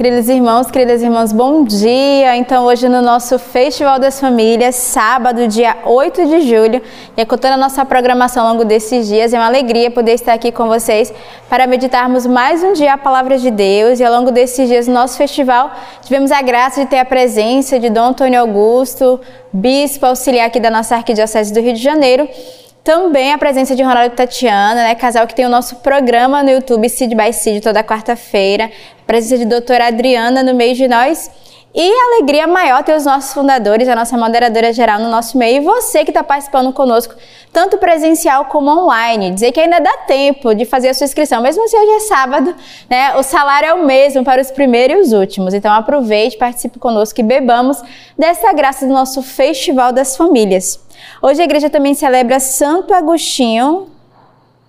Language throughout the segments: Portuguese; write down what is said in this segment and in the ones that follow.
Queridos irmãos, queridas irmãs, bom dia! Então, hoje no nosso Festival das Famílias, sábado, dia 8 de julho, e contando a nossa programação ao longo desses dias, é uma alegria poder estar aqui com vocês para meditarmos mais um dia a Palavra de Deus. E ao longo desses dias, no nosso festival, tivemos a graça de ter a presença de Dom Antônio Augusto, bispo auxiliar aqui da nossa Arquidiocese do Rio de Janeiro, também a presença de Ronaldo e Tatiana, né, casal que tem o nosso programa no YouTube Seed by Seed toda quarta-feira. Presença de doutora Adriana no meio de nós. E alegria maior ter os nossos fundadores, a nossa moderadora geral no nosso meio e você que está participando conosco, tanto presencial como online. Dizer que ainda dá tempo de fazer a sua inscrição, mesmo se hoje é sábado, né? O salário é o mesmo para os primeiros e os últimos. Então aproveite, participe conosco e bebamos dessa graça do nosso Festival das Famílias. Hoje a igreja também celebra Santo Agostinho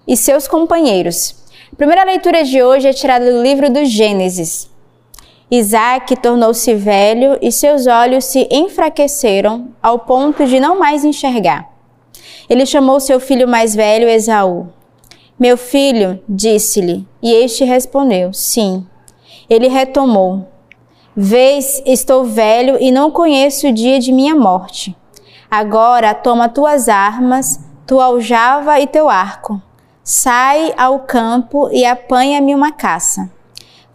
e seus companheiros. A primeira leitura de hoje é tirada do livro do Gênesis. Isaac tornou-se velho e seus olhos se enfraqueceram ao ponto de não mais enxergar. Ele chamou seu filho mais velho, Esaú. Meu filho, disse-lhe, e este respondeu: Sim. Ele retomou: Vês, estou velho e não conheço o dia de minha morte. Agora toma tuas armas, tua aljava e teu arco. Sai ao campo e apanha-me uma caça.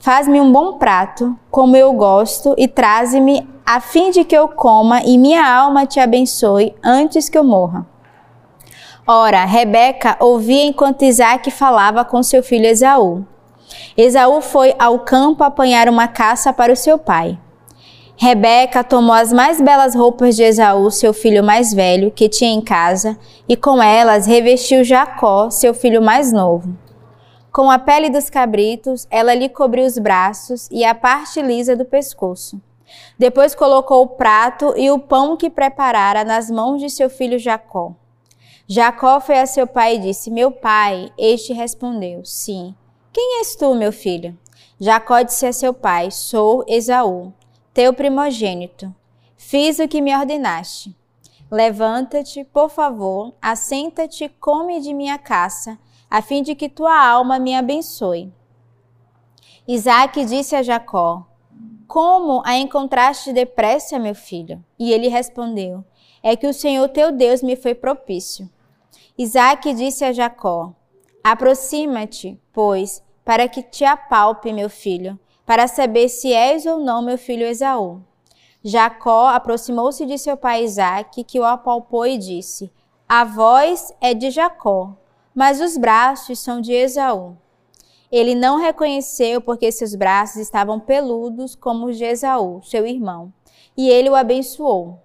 Faz-me um bom prato, como eu gosto, e traze-me, a fim de que eu coma e minha alma te abençoe antes que eu morra. Ora, Rebeca ouvia enquanto Isaac falava com seu filho Esaú. Esaú foi ao campo apanhar uma caça para o seu pai. Rebeca tomou as mais belas roupas de Esaú, seu filho mais velho, que tinha em casa, e com elas revestiu Jacó, seu filho mais novo. Com a pele dos cabritos, ela lhe cobriu os braços e a parte lisa do pescoço. Depois colocou o prato e o pão que preparara nas mãos de seu filho Jacó. Jacó foi a seu pai e disse: Meu pai. Este respondeu: Sim. Quem és tu, meu filho? Jacó disse a seu pai: Sou Esaú teu primogênito. Fiz o que me ordenaste. Levanta-te, por favor, assenta-te, come de minha caça, a fim de que tua alma me abençoe. Isaac disse a Jacó: Como a encontraste depressa, meu filho? E ele respondeu: É que o Senhor teu Deus me foi propício. Isaac disse a Jacó: Aproxima-te, pois, para que te apalpe, meu filho, para saber se és ou não meu filho Esaú. Jacó aproximou-se de seu pai Isaque, que o apalpou e disse: A voz é de Jacó, mas os braços são de Esaú. Ele não reconheceu porque seus braços estavam peludos como os de Esaú, seu irmão, e ele o abençoou.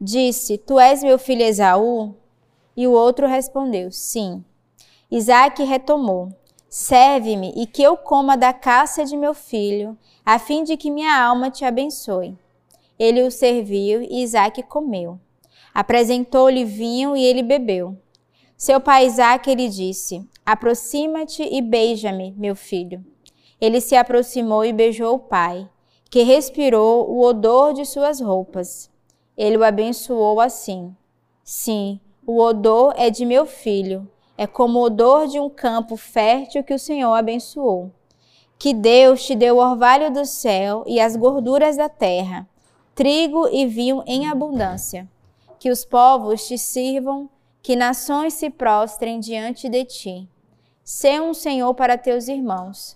Disse: Tu és meu filho Esaú? E o outro respondeu: Sim. Isaque retomou: Serve-me e que eu coma da caça de meu filho, a fim de que minha alma te abençoe. Ele o serviu e Isaac comeu. Apresentou-lhe vinho e ele bebeu. Seu pai Isaac lhe disse: Aproxima-te e beija-me, meu filho. Ele se aproximou e beijou o pai, que respirou o odor de suas roupas. Ele o abençoou assim: Sim, o odor é de meu filho é como o odor de um campo fértil que o Senhor abençoou. Que Deus te deu o orvalho do céu e as gorduras da terra, trigo e vinho em abundância. Que os povos te sirvam, que nações se prostrem diante de ti. Sê um Senhor para teus irmãos.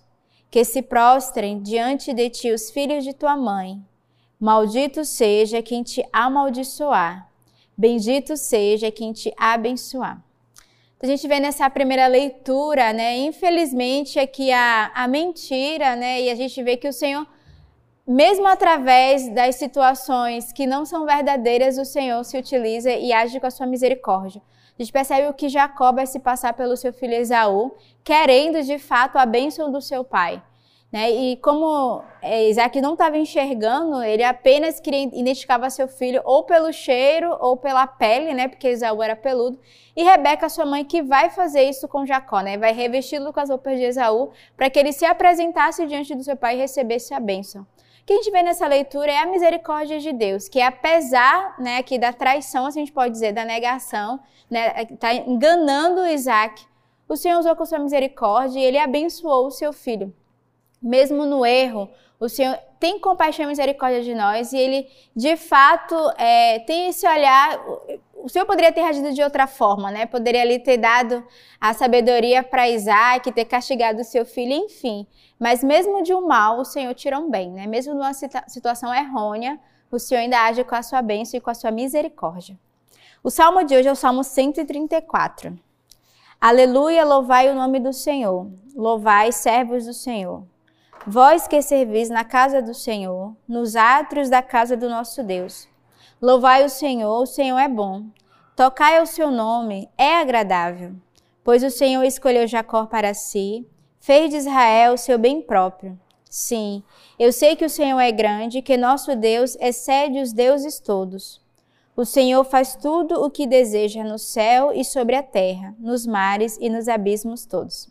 Que se prostrem diante de ti os filhos de tua mãe. Maldito seja quem te amaldiçoar. Bendito seja quem te abençoar. Então, a gente vê nessa primeira leitura, né? Infelizmente, aqui a, a mentira, né? E a gente vê que o Senhor, mesmo através das situações que não são verdadeiras, o Senhor se utiliza e age com a sua misericórdia. A gente percebe o que Jacó vai se passar pelo seu filho Esaú, querendo de fato a bênção do seu pai. Né? E como é, Isaac não estava enxergando, ele apenas queria identificar seu filho ou pelo cheiro ou pela pele, né? porque Esaú era peludo. E Rebeca, sua mãe, que vai fazer isso com Jacó, né? vai revesti-lo com as roupas de Esaú para que ele se apresentasse diante do seu pai e recebesse a bênção. Que a gente vê nessa leitura é a misericórdia de Deus, que apesar né, aqui da traição, a gente pode dizer, da negação, né, tá enganando Isaac, o Senhor usou com sua misericórdia e ele abençoou o seu filho. Mesmo no erro, O Senhor tem compaixão e misericórdia de nós e Ele, de fato, é, tem esse olhar. O Senhor poderia ter agido de outra forma, né? Poderia ali ter dado a sabedoria para Isaac, ter castigado o seu filho, enfim. Mas mesmo de um mal, o Senhor tira um bem, né? Mesmo numa situação errônea, o Senhor ainda age com a sua bênção e com a sua misericórdia. O salmo de hoje é o Salmo 134. Aleluia, louvai o nome do Senhor. Louvai, servos do Senhor. Vós que servis na casa do Senhor, nos átrios da casa do nosso Deus. Louvai o Senhor, o Senhor é bom. Tocai ao seu nome, é agradável. Pois o Senhor escolheu Jacó para si, fez de Israel o seu bem próprio. Sim, eu sei que o Senhor é grande, que nosso Deus excede os deuses todos. O Senhor faz tudo o que deseja no céu e sobre a terra, nos mares e nos abismos todos.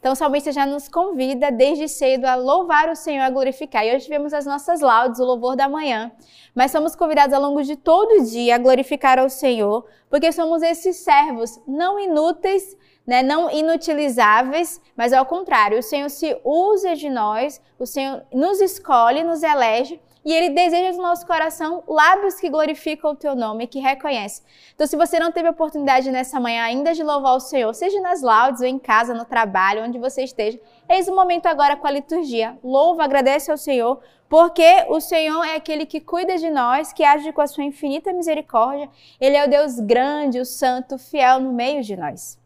Então, o salmista já nos convida desde cedo a louvar o Senhor, a glorificar. E hoje tivemos as nossas laudes, o louvor da manhã. Mas somos convidados ao longo de todo o dia a glorificar ao Senhor, porque somos esses servos não inúteis, né, não inutilizáveis, mas ao contrário, o Senhor se usa de nós, o Senhor nos escolhe, nos elege e ele deseja do nosso coração lábios que glorificam o teu nome, que reconhecem. Então, se você não teve a oportunidade nessa manhã ainda de louvar o Senhor, seja nas laudes ou em casa, no trabalho, onde você esteja, eis o momento agora com a liturgia. Louva, agradece ao Senhor, porque o Senhor é aquele que cuida de nós, que age com a sua infinita misericórdia. Ele é o Deus grande, o santo, fiel no meio de nós.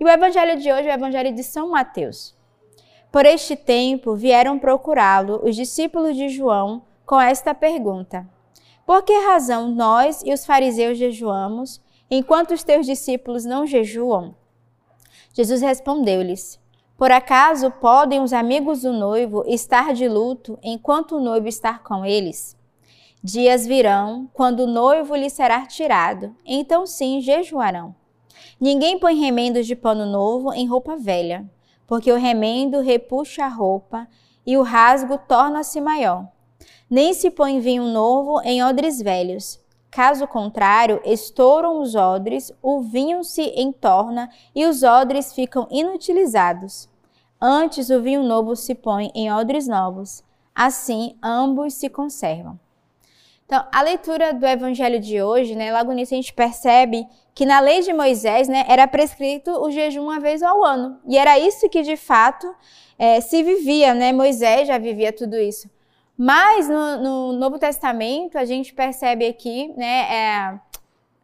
E o evangelho de hoje é o evangelho de São Mateus. Por este tempo vieram procurá-lo os discípulos de João com esta pergunta: Por que razão nós e os fariseus jejuamos, enquanto os teus discípulos não jejuam? Jesus respondeu-lhes: Por acaso podem os amigos do noivo estar de luto enquanto o noivo está com eles? Dias virão quando o noivo lhe será tirado, então sim jejuarão. Ninguém põe remendos de pano novo em roupa velha, porque o remendo repuxa a roupa e o rasgo torna-se maior nem se põe vinho novo em odres velhos. Caso contrário, estouram os odres, o vinho se entorna e os odres ficam inutilizados. Antes, o vinho novo se põe em odres novos. Assim, ambos se conservam. Então, a leitura do evangelho de hoje, né, logo nisso a gente percebe que na lei de Moisés, né, era prescrito o jejum uma vez ao ano. E era isso que de fato é, se vivia, né? Moisés já vivia tudo isso. Mas no, no, Novo Testamento a gente percebe aqui, né, é,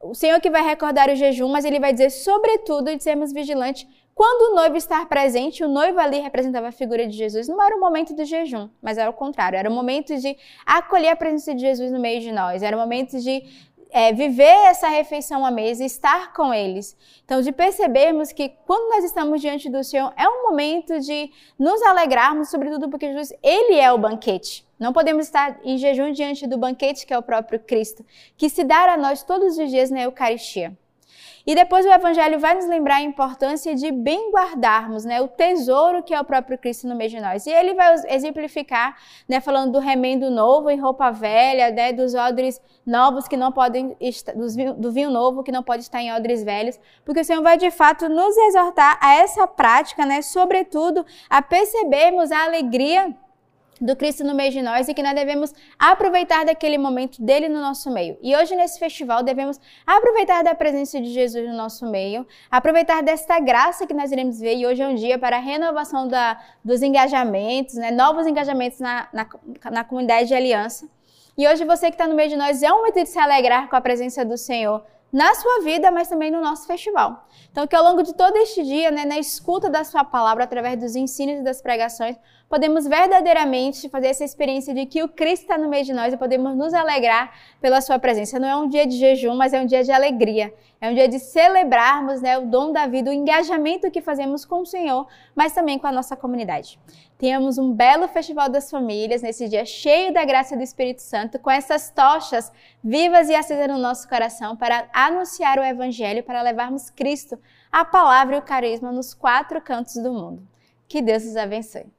o Senhor que vai recordar o jejum, mas ele vai dizer, sobretudo, de sermos vigilantes quando o noivo estar presente, o noivo ali representava a figura de Jesus. Não era o momento do jejum, mas era o contrário. Era o momento de acolher a presença de Jesus no meio de nós. Era o momento de é, viver essa refeição à mesa estar com eles. Então, de percebermos que quando nós estamos diante do Senhor, é um momento de nos alegrarmos, sobretudo porque Jesus, Ele é o banquete. Não podemos estar em jejum diante do banquete que é o próprio Cristo, que se dá a nós todos os dias na Eucaristia. E depois o Evangelho vai nos lembrar a importância de bem guardarmos né, o tesouro que é o próprio Cristo no meio de nós. E ele vai exemplificar, né, falando do remendo novo em roupa velha, né, dos odres novos que não podem do vinho novo que não pode estar em odres velhos, porque o Senhor vai de fato nos exortar a essa prática, né, sobretudo a percebermos a alegria do Cristo no meio de nós e que nós devemos aproveitar daquele momento dele no nosso meio. E hoje nesse festival devemos aproveitar da presença de Jesus no nosso meio, aproveitar desta graça que nós iremos ver e hoje é um dia para a renovação da, dos engajamentos, né, novos engajamentos na, na, na comunidade de aliança. E hoje você que está no meio de nós é um momento de se alegrar com a presença do Senhor, na sua vida, mas também no nosso festival. Então, que ao longo de todo este dia, né, na escuta da sua palavra, através dos ensinos e das pregações, podemos verdadeiramente fazer essa experiência de que o Cristo está no meio de nós e podemos nos alegrar pela sua presença. Não é um dia de jejum, mas é um dia de alegria. É um dia de celebrarmos né, o dom da vida, o engajamento que fazemos com o Senhor, mas também com a nossa comunidade. Tenhamos um belo Festival das Famílias nesse dia cheio da graça do Espírito Santo, com essas tochas vivas e acesas no nosso coração para anunciar o Evangelho, para levarmos Cristo, a palavra e o carisma nos quatro cantos do mundo. Que Deus os abençoe.